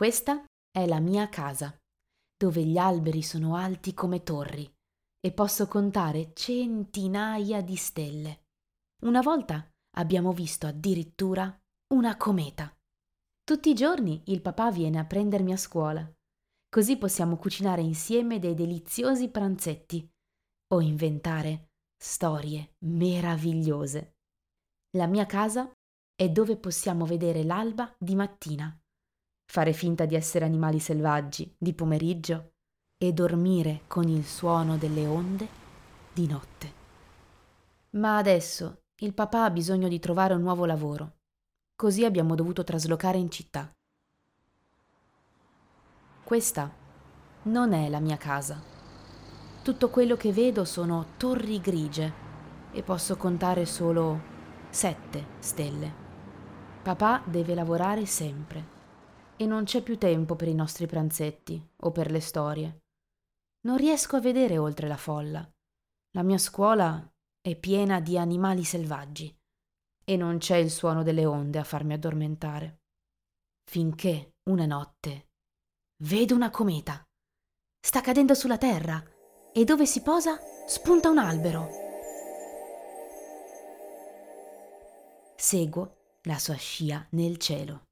Questa è la mia casa, dove gli alberi sono alti come torri e posso contare centinaia di stelle. Una volta abbiamo visto addirittura una cometa. Tutti i giorni il papà viene a prendermi a scuola, così possiamo cucinare insieme dei deliziosi pranzetti o inventare storie meravigliose. La mia casa è dove possiamo vedere l'alba di mattina, fare finta di essere animali selvaggi di pomeriggio e dormire con il suono delle onde di notte. Ma adesso il papà ha bisogno di trovare un nuovo lavoro, così abbiamo dovuto traslocare in città. Questa non è la mia casa. Tutto quello che vedo sono torri grigie e posso contare solo sette stelle. Papà deve lavorare sempre e non c'è più tempo per i nostri pranzetti o per le storie. Non riesco a vedere oltre la folla. La mia scuola è piena di animali selvaggi e non c'è il suono delle onde a farmi addormentare. Finché una notte vedo una cometa. Sta cadendo sulla terra e dove si posa spunta un albero. Seguo la sua scia nel cielo.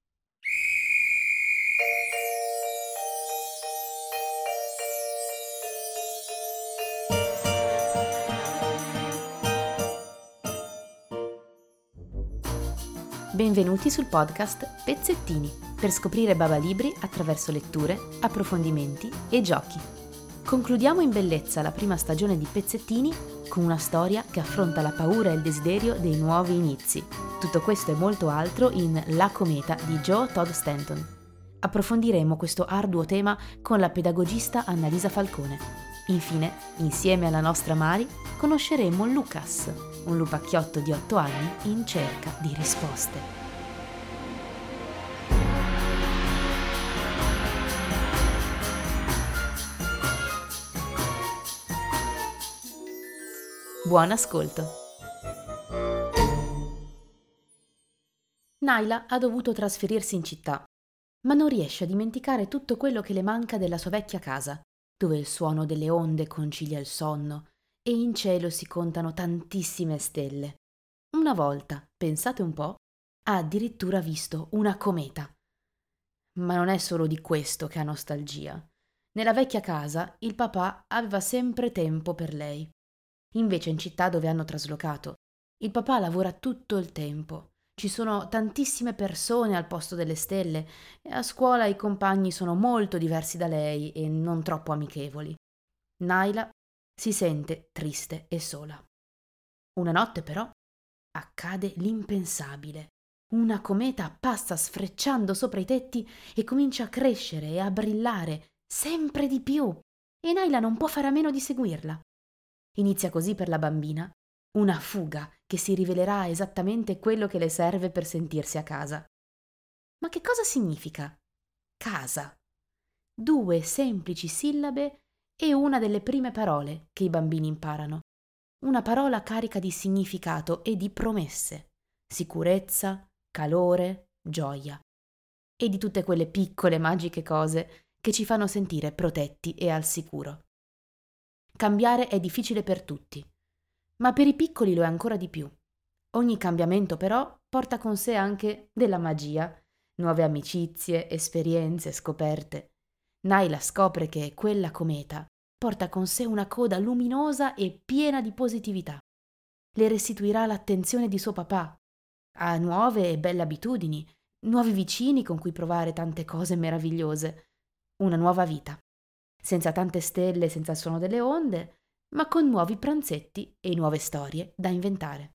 Benvenuti sul podcast Pezzettini per scoprire Baba Libri attraverso letture, approfondimenti e giochi. Concludiamo in bellezza la prima stagione di Pezzettini con una storia che affronta la paura e il desiderio dei nuovi inizi. Tutto questo e molto altro in La cometa di Joe Todd Stanton. Approfondiremo questo arduo tema con la pedagogista Annalisa Falcone. Infine, insieme alla nostra Mari, conosceremo Lucas, un lupacchiotto di 8 anni in cerca di risposte. Buon ascolto! Naila ha dovuto trasferirsi in città, ma non riesce a dimenticare tutto quello che le manca della sua vecchia casa, dove il suono delle onde concilia il sonno e in cielo si contano tantissime stelle. Una volta, pensate un po', ha addirittura visto una cometa. Ma non è solo di questo che ha nostalgia. Nella vecchia casa il papà aveva sempre tempo per lei. Invece in città dove hanno traslocato, il papà lavora tutto il tempo. Ci sono tantissime persone al posto delle stelle e a scuola i compagni sono molto diversi da lei e non troppo amichevoli. Naila si sente triste e sola. Una notte però accade l'impensabile. Una cometa passa sfrecciando sopra i tetti e comincia a crescere e a brillare sempre di più e Naila non può fare a meno di seguirla. Inizia così per la bambina una fuga che si rivelerà esattamente quello che le serve per sentirsi a casa. Ma che cosa significa casa? Due semplici sillabe e una delle prime parole che i bambini imparano. Una parola carica di significato e di promesse, sicurezza, calore, gioia e di tutte quelle piccole magiche cose che ci fanno sentire protetti e al sicuro. Cambiare è difficile per tutti, ma per i piccoli lo è ancora di più. Ogni cambiamento però porta con sé anche della magia, nuove amicizie, esperienze, scoperte. Naila scopre che quella cometa porta con sé una coda luminosa e piena di positività. Le restituirà l'attenzione di suo papà, ha nuove e belle abitudini, nuovi vicini con cui provare tante cose meravigliose, una nuova vita senza tante stelle, senza il suono delle onde, ma con nuovi pranzetti e nuove storie da inventare.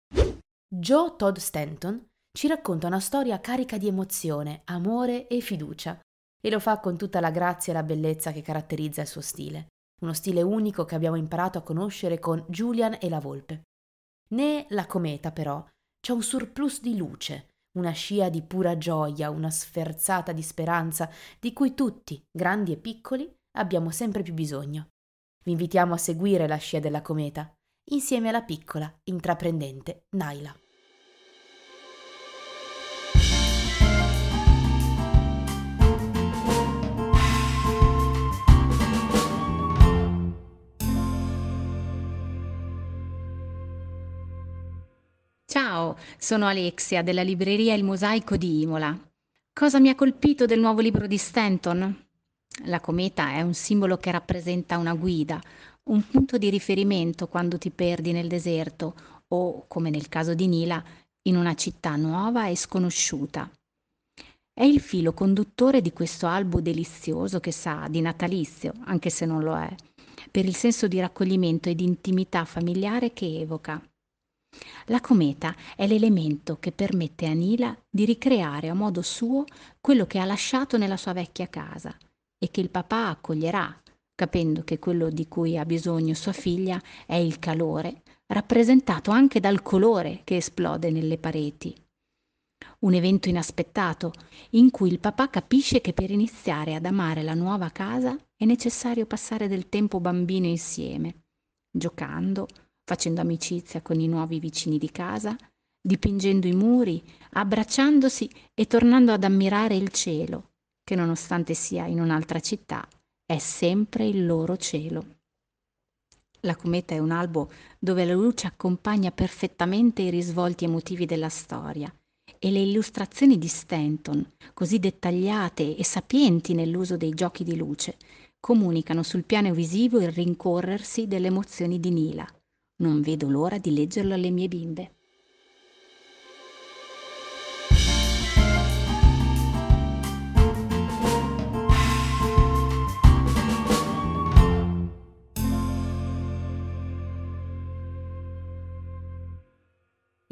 Joe Todd Stanton ci racconta una storia carica di emozione, amore e fiducia, e lo fa con tutta la grazia e la bellezza che caratterizza il suo stile, uno stile unico che abbiamo imparato a conoscere con Julian e la volpe. Né la cometa, però, c'è un surplus di luce, una scia di pura gioia, una sferzata di speranza di cui tutti, grandi e piccoli, abbiamo sempre più bisogno. Vi invitiamo a seguire la scia della cometa insieme alla piccola, intraprendente Naila. Ciao, sono Alexia della libreria Il Mosaico di Imola. Cosa mi ha colpito del nuovo libro di Stanton? La cometa è un simbolo che rappresenta una guida, un punto di riferimento quando ti perdi nel deserto o, come nel caso di Nila, in una città nuova e sconosciuta. È il filo conduttore di questo albo delizioso che sa di natalizio, anche se non lo è, per il senso di raccoglimento e di intimità familiare che evoca. La cometa è l'elemento che permette a Nila di ricreare a modo suo quello che ha lasciato nella sua vecchia casa e che il papà accoglierà, capendo che quello di cui ha bisogno sua figlia è il calore, rappresentato anche dal colore che esplode nelle pareti. Un evento inaspettato in cui il papà capisce che per iniziare ad amare la nuova casa è necessario passare del tempo bambino insieme, giocando, facendo amicizia con i nuovi vicini di casa, dipingendo i muri, abbracciandosi e tornando ad ammirare il cielo, che nonostante sia in un'altra città, è sempre il loro cielo. La cometa è un albo dove la luce accompagna perfettamente i risvolti emotivi della storia e le illustrazioni di Stanton, così dettagliate e sapienti nell'uso dei giochi di luce, comunicano sul piano visivo il rincorrersi delle emozioni di Nila. Non vedo l'ora di leggerlo alle mie bimbe.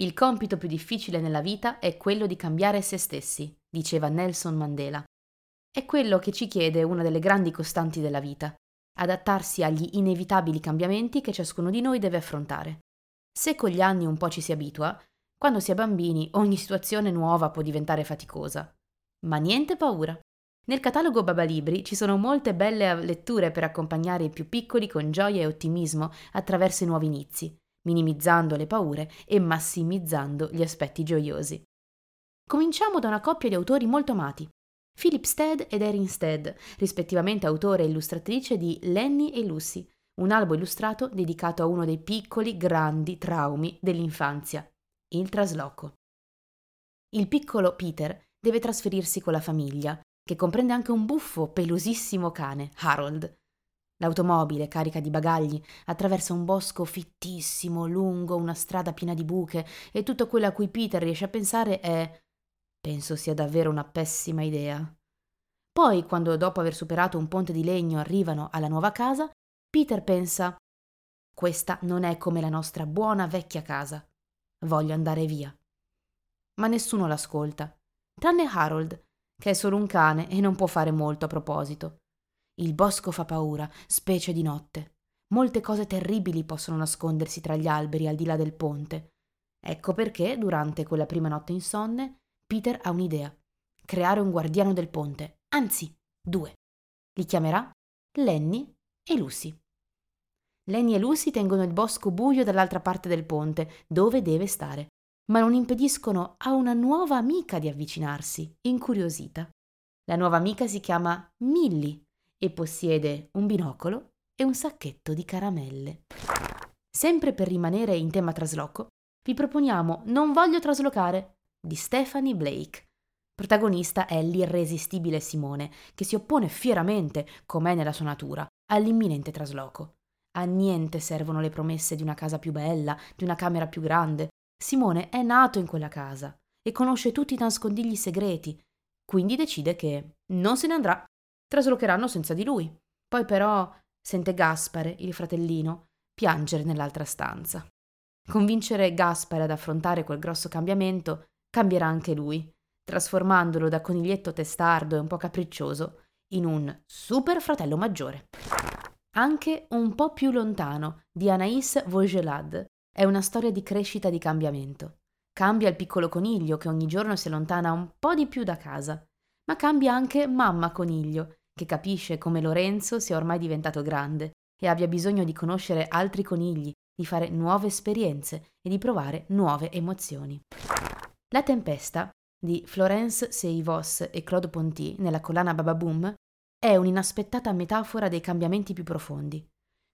Il compito più difficile nella vita è quello di cambiare se stessi, diceva Nelson Mandela. È quello che ci chiede una delle grandi costanti della vita, adattarsi agli inevitabili cambiamenti che ciascuno di noi deve affrontare. Se con gli anni un po' ci si abitua, quando si è bambini ogni situazione nuova può diventare faticosa. Ma niente paura. Nel catalogo Babalibri ci sono molte belle letture per accompagnare i più piccoli con gioia e ottimismo attraverso i nuovi inizi minimizzando le paure e massimizzando gli aspetti gioiosi. Cominciamo da una coppia di autori molto amati, Philip Stead ed Erin Stead, rispettivamente autore e illustratrice di Lenny e Lucy, un albo illustrato dedicato a uno dei piccoli grandi traumi dell'infanzia, il trasloco. Il piccolo Peter deve trasferirsi con la famiglia, che comprende anche un buffo, pelosissimo cane, Harold, L'automobile, carica di bagagli, attraversa un bosco fittissimo, lungo, una strada piena di buche, e tutto quello a cui Peter riesce a pensare è penso sia davvero una pessima idea. Poi, quando dopo aver superato un ponte di legno arrivano alla nuova casa, Peter pensa questa non è come la nostra buona vecchia casa. Voglio andare via. Ma nessuno l'ascolta, tranne Harold, che è solo un cane e non può fare molto a proposito. Il bosco fa paura, specie di notte. Molte cose terribili possono nascondersi tra gli alberi al di là del ponte. Ecco perché, durante quella prima notte insonne, Peter ha un'idea. Creare un guardiano del ponte, anzi, due. Li chiamerà Lenny e Lucy. Lenny e Lucy tengono il bosco buio dall'altra parte del ponte, dove deve stare, ma non impediscono a una nuova amica di avvicinarsi, incuriosita. La nuova amica si chiama Millie e possiede un binocolo e un sacchetto di caramelle. Sempre per rimanere in tema trasloco, vi proponiamo Non voglio traslocare di Stephanie Blake. Protagonista è l'irresistibile Simone, che si oppone fieramente, com'è nella sua natura, all'imminente trasloco. A niente servono le promesse di una casa più bella, di una camera più grande. Simone è nato in quella casa e conosce tutti i nascondigli segreti, quindi decide che non se ne andrà traslocheranno senza di lui. Poi però sente Gaspare, il fratellino, piangere nell'altra stanza. Convincere Gaspare ad affrontare quel grosso cambiamento cambierà anche lui, trasformandolo da coniglietto testardo e un po' capriccioso in un super fratello maggiore. Anche un po' più lontano di Anaïs Vaugelade è una storia di crescita e di cambiamento. Cambia il piccolo coniglio che ogni giorno si allontana un po' di più da casa, ma cambia anche mamma coniglio che capisce come Lorenzo sia ormai diventato grande e abbia bisogno di conoscere altri conigli, di fare nuove esperienze e di provare nuove emozioni. La tempesta di Florence Seivos e Claude Ponty nella collana Bababoom è un'inaspettata metafora dei cambiamenti più profondi.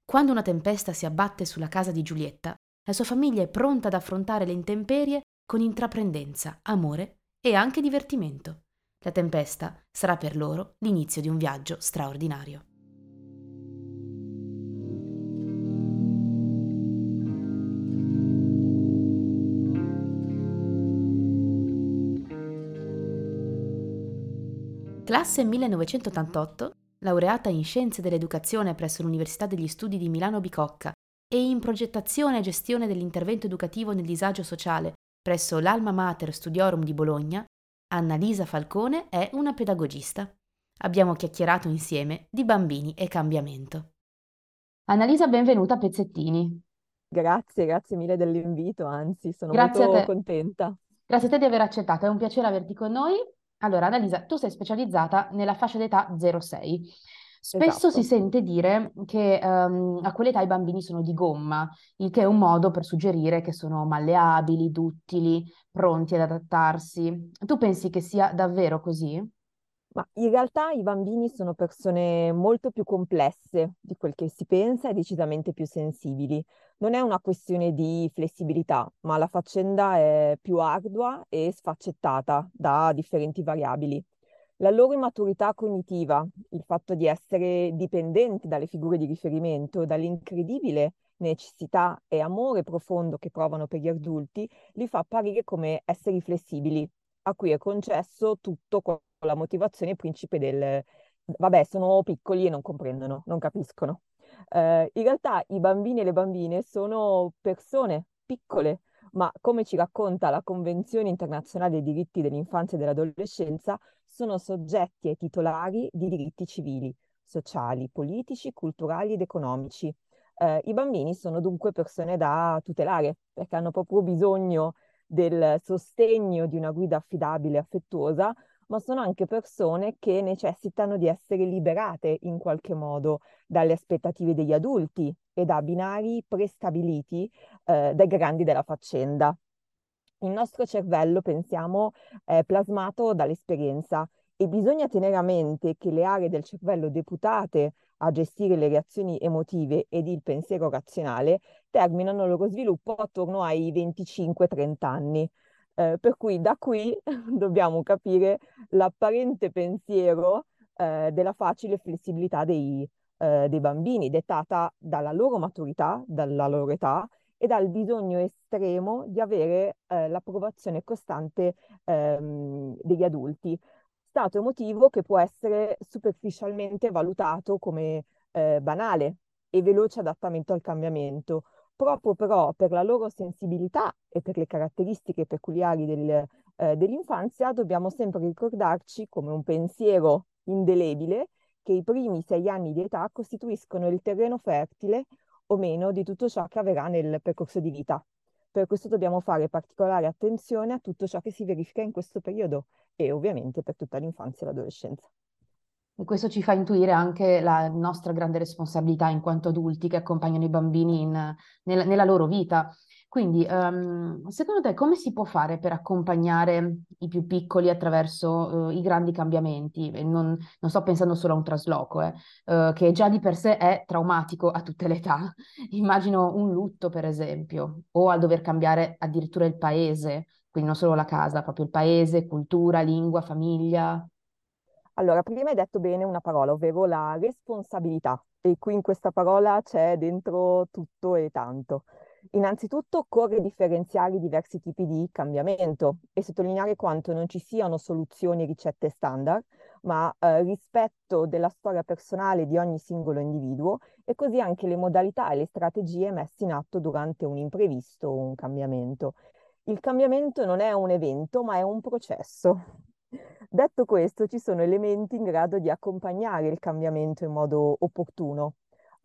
Quando una tempesta si abbatte sulla casa di Giulietta, la sua famiglia è pronta ad affrontare le intemperie con intraprendenza, amore e anche divertimento. La tempesta sarà per loro l'inizio di un viaggio straordinario. Classe 1988, laureata in Scienze dell'Educazione presso l'Università degli Studi di Milano Bicocca e in progettazione e gestione dell'intervento educativo nel disagio sociale presso l'Alma Mater Studiorum di Bologna, Annalisa Falcone è una pedagogista. Abbiamo chiacchierato insieme di bambini e cambiamento. Annalisa, benvenuta a Pezzettini. Grazie, grazie mille dell'invito, anzi, sono grazie molto contenta. Grazie a te di aver accettato, è un piacere averti con noi. Allora, Annalisa, tu sei specializzata nella fascia d'età 0-6. Spesso si esatto. sente dire che um, a quell'età i bambini sono di gomma, il che è un modo per suggerire che sono malleabili, duttili, pronti ad adattarsi. Tu pensi che sia davvero così? Ma in realtà i bambini sono persone molto più complesse di quel che si pensa e decisamente più sensibili. Non è una questione di flessibilità, ma la faccenda è più ardua e sfaccettata da differenti variabili. La loro immaturità cognitiva, il fatto di essere dipendenti dalle figure di riferimento, dall'incredibile necessità e amore profondo che provano per gli adulti, li fa apparire come esseri flessibili, a cui è concesso tutto con la motivazione principe del vabbè, sono piccoli e non comprendono, non capiscono. Eh, in realtà i bambini e le bambine sono persone piccole, ma come ci racconta la Convenzione internazionale dei diritti dell'infanzia e dell'adolescenza, sono soggetti e titolari di diritti civili, sociali, politici, culturali ed economici. Eh, I bambini sono dunque persone da tutelare perché hanno proprio bisogno del sostegno di una guida affidabile e affettuosa, ma sono anche persone che necessitano di essere liberate in qualche modo dalle aspettative degli adulti e da binari prestabiliti eh, dai grandi della faccenda. Il nostro cervello, pensiamo, è plasmato dall'esperienza e bisogna tenere a mente che le aree del cervello deputate a gestire le reazioni emotive ed il pensiero razionale terminano il loro sviluppo attorno ai 25-30 anni. Eh, per cui da qui dobbiamo capire l'apparente pensiero eh, della facile flessibilità dei, eh, dei bambini, dettata dalla loro maturità, dalla loro età e dal bisogno estremo di avere eh, l'approvazione costante ehm, degli adulti. Stato emotivo che può essere superficialmente valutato come eh, banale e veloce adattamento al cambiamento, proprio però per la loro sensibilità e per le caratteristiche peculiari del, eh, dell'infanzia dobbiamo sempre ricordarci come un pensiero indelebile che i primi sei anni di età costituiscono il terreno fertile o meno di tutto ciò che avverrà nel percorso di vita. Per questo dobbiamo fare particolare attenzione a tutto ciò che si verifica in questo periodo e ovviamente per tutta l'infanzia e l'adolescenza. E questo ci fa intuire anche la nostra grande responsabilità in quanto adulti che accompagnano i bambini in, nella, nella loro vita. Quindi, um, secondo te, come si può fare per accompagnare i più piccoli attraverso uh, i grandi cambiamenti? Non, non, sto pensando solo a un trasloco, eh, uh, che già di per sé è traumatico a tutte le età. Immagino un lutto, per esempio, o a dover cambiare addirittura il paese, quindi non solo la casa, proprio il paese, cultura, lingua, famiglia. Allora, prima hai detto bene una parola, ovvero la responsabilità, e qui in questa parola c'è dentro tutto e tanto. Innanzitutto occorre differenziare i diversi tipi di cambiamento e sottolineare quanto non ci siano soluzioni e ricette standard, ma eh, rispetto della storia personale di ogni singolo individuo e così anche le modalità e le strategie messe in atto durante un imprevisto o un cambiamento. Il cambiamento non è un evento, ma è un processo. Detto questo, ci sono elementi in grado di accompagnare il cambiamento in modo opportuno,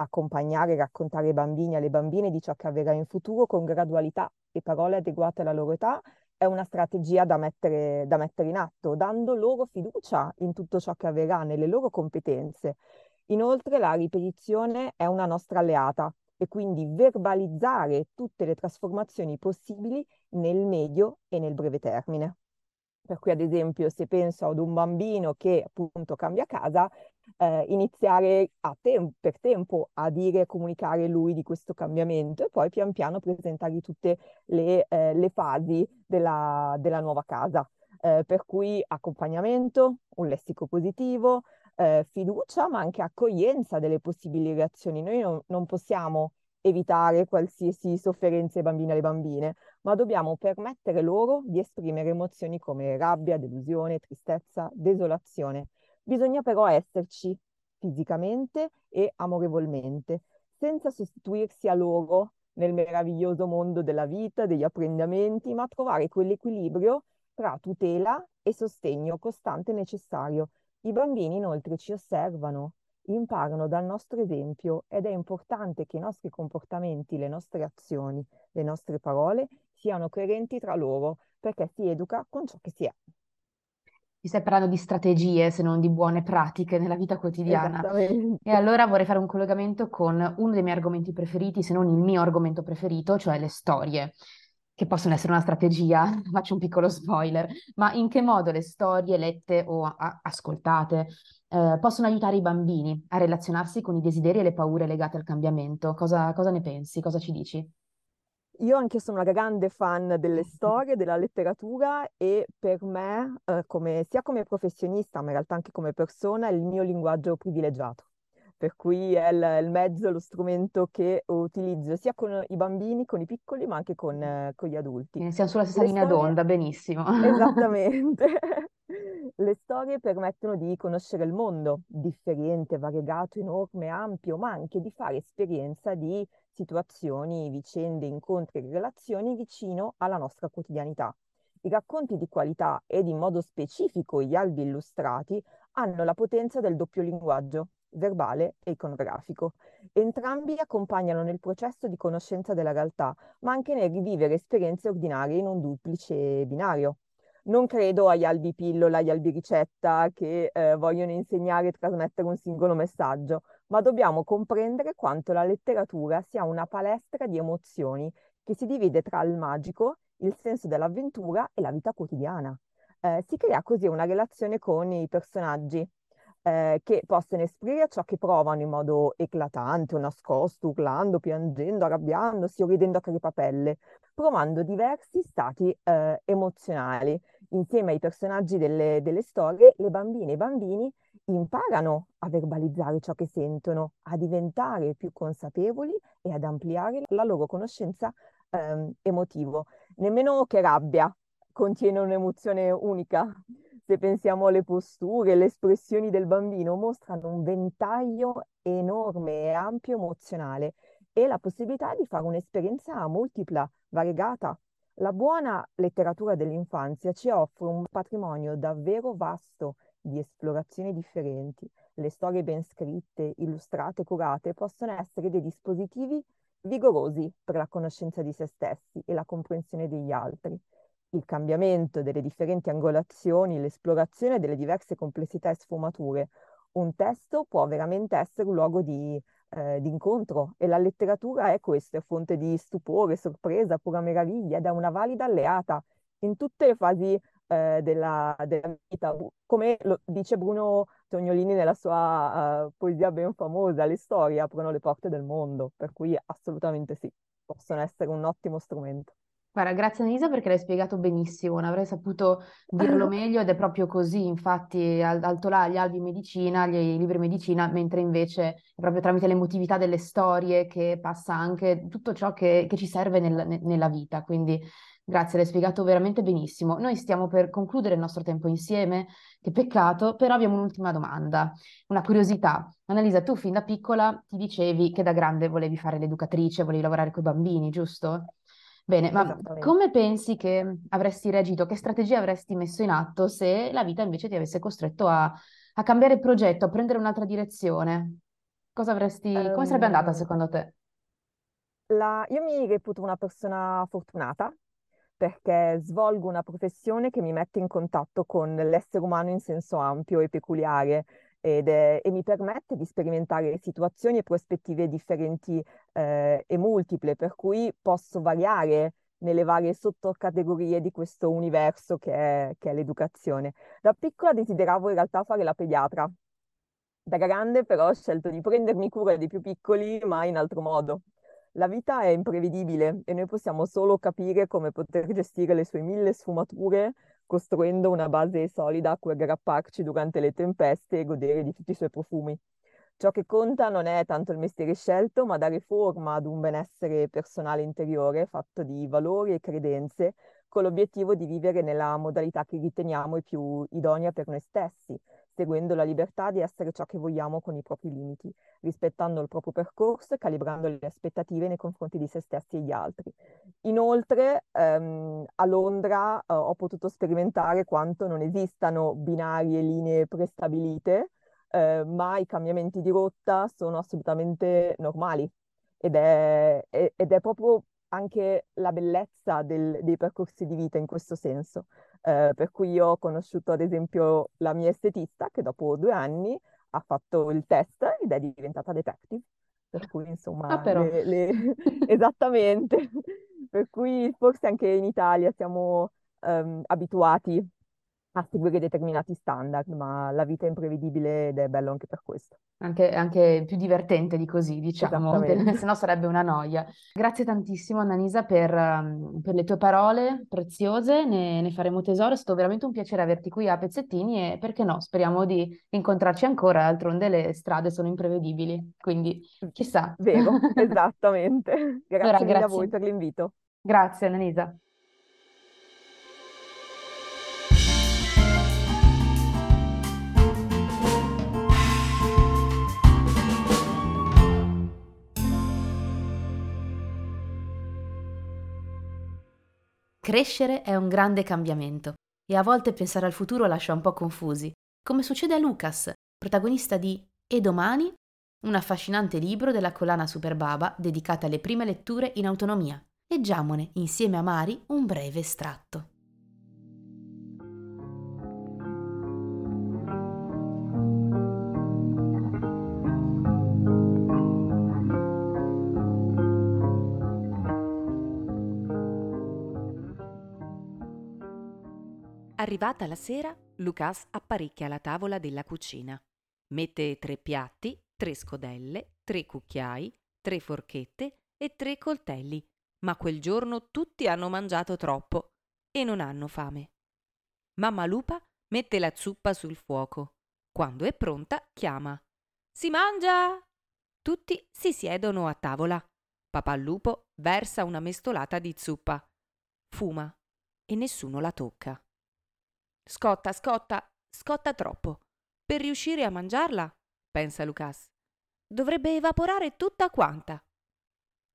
accompagnare e raccontare ai bambini e alle bambine di ciò che avverrà in futuro con gradualità e parole adeguate alla loro età è una strategia da mettere, da mettere in atto, dando loro fiducia in tutto ciò che avverrà, nelle loro competenze. Inoltre la ripetizione è una nostra alleata e quindi verbalizzare tutte le trasformazioni possibili nel medio e nel breve termine. Per cui, ad esempio, se penso ad un bambino che appunto cambia casa, eh, iniziare a tem- per tempo a dire e comunicare lui di questo cambiamento e poi pian piano presentargli tutte le, eh, le fasi della, della, nuova casa. Eh, per cui accompagnamento, un lessico positivo, eh, fiducia, ma anche accoglienza delle possibili reazioni. Noi non, non possiamo evitare qualsiasi sofferenza ai bambini e alle bambine, ma dobbiamo permettere loro di esprimere emozioni come rabbia, delusione, tristezza, desolazione. Bisogna però esserci fisicamente e amorevolmente, senza sostituirsi a loro nel meraviglioso mondo della vita, degli apprendimenti, ma trovare quell'equilibrio tra tutela e sostegno costante necessario. I bambini inoltre ci osservano, imparano dal nostro esempio ed è importante che i nostri comportamenti, le nostre azioni, le nostre parole siano coerenti tra loro, perché si educa con ciò che si è. Ti stai parlando di strategie, se non di buone pratiche nella vita quotidiana. E allora vorrei fare un collegamento con uno dei miei argomenti preferiti, se non il mio argomento preferito, cioè le storie, che possono essere una strategia, faccio un piccolo spoiler, ma in che modo le storie lette o a- ascoltate eh, possono aiutare i bambini a relazionarsi con i desideri e le paure legate al cambiamento? Cosa, cosa ne pensi? Cosa ci dici? Io anche sono una grande fan delle storie, della letteratura e per me, eh, come, sia come professionista, ma in realtà anche come persona, è il mio linguaggio privilegiato. Per cui è il, il mezzo, lo strumento che utilizzo sia con i bambini, con i piccoli, ma anche con, eh, con gli adulti. Siamo sulla stessa Le linea storie- d'onda, benissimo. Esattamente. Le storie permettono di conoscere il mondo, differente, variegato, enorme, ampio, ma anche di fare esperienza di situazioni, vicende, incontri e relazioni vicino alla nostra quotidianità. I racconti di qualità ed in modo specifico gli albi illustrati hanno la potenza del doppio linguaggio, verbale e iconografico. Entrambi accompagnano nel processo di conoscenza della realtà, ma anche nel rivivere esperienze ordinarie in un duplice binario. Non credo agli albi pillola, agli albi ricetta che eh, vogliono insegnare e trasmettere un singolo messaggio, ma dobbiamo comprendere quanto la letteratura sia una palestra di emozioni che si divide tra il magico, il senso dell'avventura e la vita quotidiana. Eh, si crea così una relazione con i personaggi eh, che possono esprimere ciò che provano in modo eclatante o nascosto, urlando, piangendo, arrabbiandosi o ridendo a crepapelle, provando diversi stati eh, emozionali. Insieme ai personaggi delle, delle storie, le bambine e i bambini imparano a verbalizzare ciò che sentono, a diventare più consapevoli e ad ampliare la loro conoscenza ehm, emotivo. Nemmeno che rabbia contiene un'emozione unica. Se pensiamo alle posture, le espressioni del bambino mostrano un ventaglio enorme e ampio emozionale e la possibilità di fare un'esperienza multipla, variegata. La buona letteratura dell'infanzia ci offre un patrimonio davvero vasto di esplorazioni differenti. Le storie ben scritte, illustrate, curate possono essere dei dispositivi vigorosi per la conoscenza di se stessi e la comprensione degli altri. Il cambiamento delle differenti angolazioni, l'esplorazione delle diverse complessità e sfumature. Un testo può veramente essere un luogo di, eh, di incontro e la letteratura è questo, è fonte di stupore, sorpresa, pura meraviglia ed è una valida alleata in tutte le fasi eh, della, della, vita. Come lo dice Bruno Tognolini nella sua uh, poesia ben famosa, le storie aprono le porte del mondo, per cui assolutamente sì, possono essere un ottimo strumento. Guarda, grazie Anisa perché l'hai spiegato benissimo, non avrei saputo dirlo meglio ed è proprio così, infatti al- alto là gli albi medicina, gli libri medicina, mentre invece è proprio tramite l'emotività delle storie che passa anche tutto ciò che, che ci serve nel- ne- nella vita, quindi grazie, l'hai spiegato veramente benissimo. Noi stiamo per concludere il nostro tempo insieme, che peccato, però abbiamo un'ultima domanda, una curiosità. Annalisa, tu fin da piccola ti dicevi che da grande volevi fare l'educatrice, volevi lavorare con i bambini, giusto? Bene, ma come pensi che avresti reagito, che strategie avresti messo in atto se la vita invece ti avesse costretto a, a cambiare progetto, a prendere un'altra direzione? Cosa avresti, come sarebbe andata Um, secondo te? la- io mi reputo una persona fortunata perché svolgo una professione che mi mette in contatto con l'essere umano in senso ampio e peculiare ed è- e mi permette di sperimentare situazioni e prospettive differenti eh, e multiple, per cui posso variare nelle varie sottocategorie di questo universo che è, che è l'educazione. Da piccola desideravo in realtà fare la pediatra. Da grande però ho scelto di prendermi cura dei più piccoli, ma in altro modo. La vita è imprevedibile e noi possiamo solo capire come poter gestire le sue mille sfumature costruendo una base solida a cui aggrapparci durante le tempeste e godere di tutti i suoi profumi. Ciò che conta non è tanto il mestiere scelto, ma dare forma ad un benessere personale interiore fatto di valori e credenze, con l'obiettivo di vivere nella modalità che riteniamo più idonea per noi stessi, seguendo la libertà di essere ciò che vogliamo con i propri limiti, rispettando il proprio percorso e calibrando le aspettative nei confronti di se stessi e gli altri. Inoltre, ehm, a Londra eh, ho potuto sperimentare quanto non esistano binari e linee prestabilite, eh, ma i cambiamenti di rotta sono assolutamente normali ed è, ed è proprio anche la bellezza del, dei percorsi di vita in questo senso. Eh, per cui io ho conosciuto ad esempio la mia estetista che dopo due anni ha fatto il test ed è diventata detective. Per cui insomma, ah. Le, le... esattamente. per cui forse anche in Italia siamo um, abituati a seguire determinati standard, ma la vita è imprevedibile ed è bello anche per questo. Anche, anche più divertente di così, diciamo, se no sarebbe una noia. Grazie tantissimo Annalisa per, um, per le tue parole preziose, ne, ne, faremo tesoro, è stato veramente un piacere averti qui a pezzettini e perché no, speriamo di incontrarci ancora, d'altronde le strade sono imprevedibili, quindi chissà. Vero, esattamente. Grazie allora, grazie. a voi per l'invito. Grazie Annalisa. Crescere è un grande cambiamento e a volte pensare al futuro lascia un po' confusi, come succede a Lucas, protagonista di E domani? Un affascinante libro della collana Superbaba dedicata alle prime letture in autonomia. Leggiamone insieme a Mari un breve estratto. Arrivata la sera, Lucas apparecchia la tavola della cucina. Mette tre piatti, tre scodelle, tre cucchiai, tre forchette e tre coltelli, ma quel giorno tutti hanno mangiato troppo e non hanno fame. Mamma Lupa mette la zuppa sul fuoco. Quando è pronta, chiama. Si mangia! Tutti si siedono a tavola. Papà Lupo versa una mestolata di zuppa. Fuma e nessuno la tocca. Scotta, scotta, scotta troppo. Per riuscire a mangiarla, pensa Lucas, dovrebbe evaporare tutta quanta.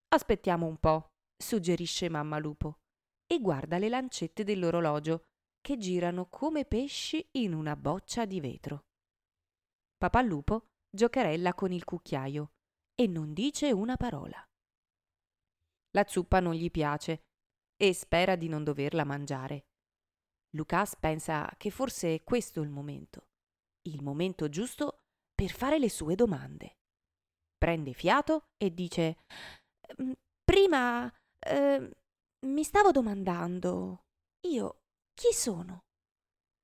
Aspettiamo un po', suggerisce mamma lupo, e guarda le lancette dell'orologio che girano come pesci in una boccia di vetro. Papà lupo giocherella con il cucchiaio e non dice una parola. La zuppa non gli piace e spera di non doverla mangiare. Lucas pensa che forse è questo il momento, il momento giusto per fare le sue domande. Prende fiato e dice «Mhmm, Prima eh, mi stavo domandando, io chi sono?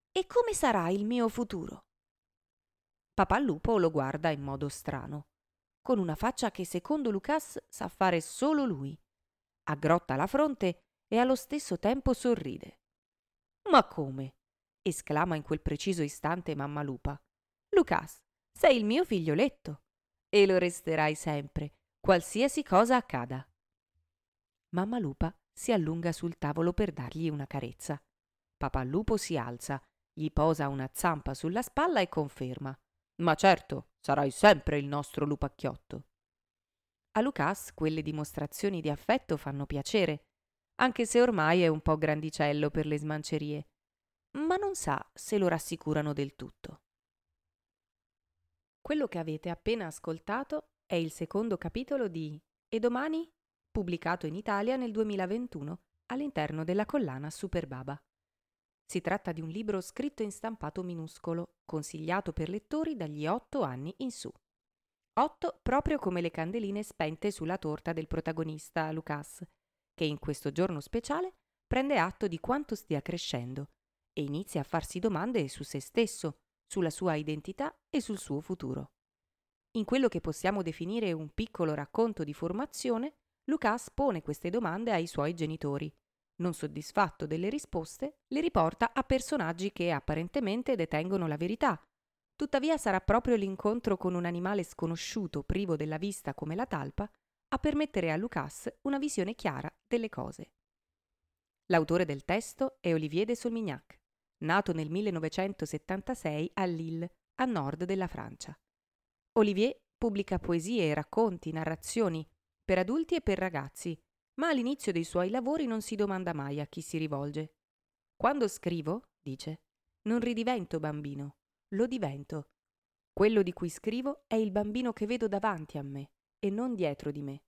E come sarà il mio futuro? Papà Lupo lo guarda in modo strano, con una faccia che secondo Lucas sa fare solo lui. Aggrotta la fronte e allo stesso tempo sorride. Ma come? esclama in quel preciso istante mamma lupa. Lucas, sei il mio figlioletto e lo resterai sempre, qualsiasi cosa accada. Mamma lupa si allunga sul tavolo per dargli una carezza. Papà lupo si alza, gli posa una zampa sulla spalla e conferma. Ma certo, sarai sempre il nostro lupacchiotto. A Lucas quelle dimostrazioni di affetto fanno piacere anche se ormai è un po' grandicello per le smancerie, ma non sa se lo rassicurano del tutto. Quello che avete appena ascoltato è il secondo capitolo di E domani, pubblicato in Italia nel 2021 all'interno della collana Superbaba. Si tratta di un libro scritto in stampato minuscolo, consigliato per lettori dagli 8 anni in su. 8 proprio come le candeline spente sulla torta del protagonista Lucas, che in questo giorno speciale prende atto di quanto stia crescendo e inizia a farsi domande su se stesso, sulla sua identità e sul suo futuro. In quello che possiamo definire un piccolo racconto di formazione, Lucas pone queste domande ai suoi genitori. Non soddisfatto delle risposte, le riporta a personaggi che apparentemente detengono la verità. Tuttavia sarà proprio l'incontro con un animale sconosciuto, privo della vista come la talpa, a permettere a Lucas una visione chiara delle cose. L'autore del testo è Olivier de Solmignac, nato nel 1976 a Lille, a nord della Francia. Olivier pubblica poesie, racconti, narrazioni per adulti e per ragazzi, ma all'inizio dei suoi lavori non si domanda mai a chi si rivolge. Quando scrivo, dice, non ridivento bambino, lo divento. Quello di cui scrivo è il bambino che vedo davanti a me e non dietro di me.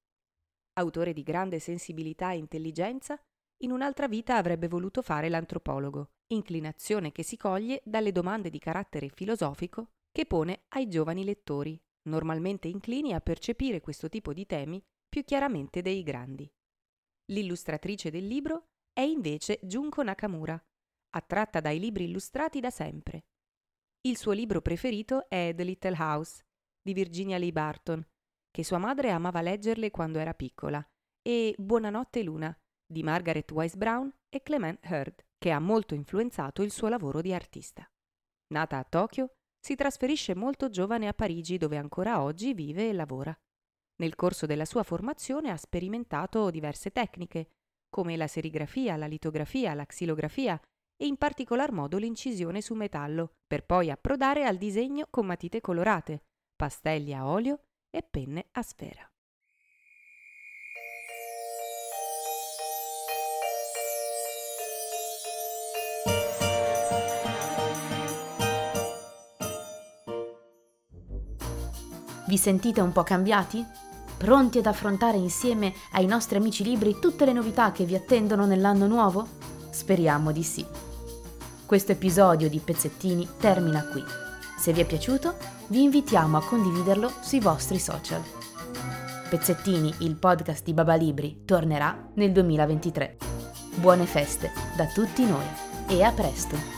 Autore di grande sensibilità e intelligenza, in un'altra vita avrebbe voluto fare l'antropologo, inclinazione che si coglie dalle domande di carattere filosofico che pone ai giovani lettori, normalmente inclini a percepire questo tipo di temi più chiaramente dei grandi. L'illustratrice del libro è invece Junko Nakamura, attratta dai libri illustrati da sempre. Il suo libro preferito è The Little House di Virginia Lee Barton, che sua madre amava leggerle quando era piccola, e Buonanotte Luna di Margaret Wise Brown e Clement Heard, che ha molto influenzato il suo lavoro di artista. Nata a Tokyo, si trasferisce molto giovane a Parigi dove ancora oggi vive e lavora. Nel corso della sua formazione ha sperimentato diverse tecniche, come la serigrafia, la litografia, la xilografia e in particolar modo l'incisione su metallo, per poi approdare al disegno con matite colorate, pastelli a olio e penne a sfera. Vi sentite un po' cambiati? Pronti ad affrontare insieme ai nostri amici libri tutte le novità che vi attendono nell'anno nuovo? Speriamo di sì. Questo episodio di Pezzettini termina qui. Se vi è piaciuto, vi invitiamo a condividerlo sui vostri social. Pezzettini, il podcast di Baba Libri, tornerà nel 2023. Buone feste da tutti noi e a presto!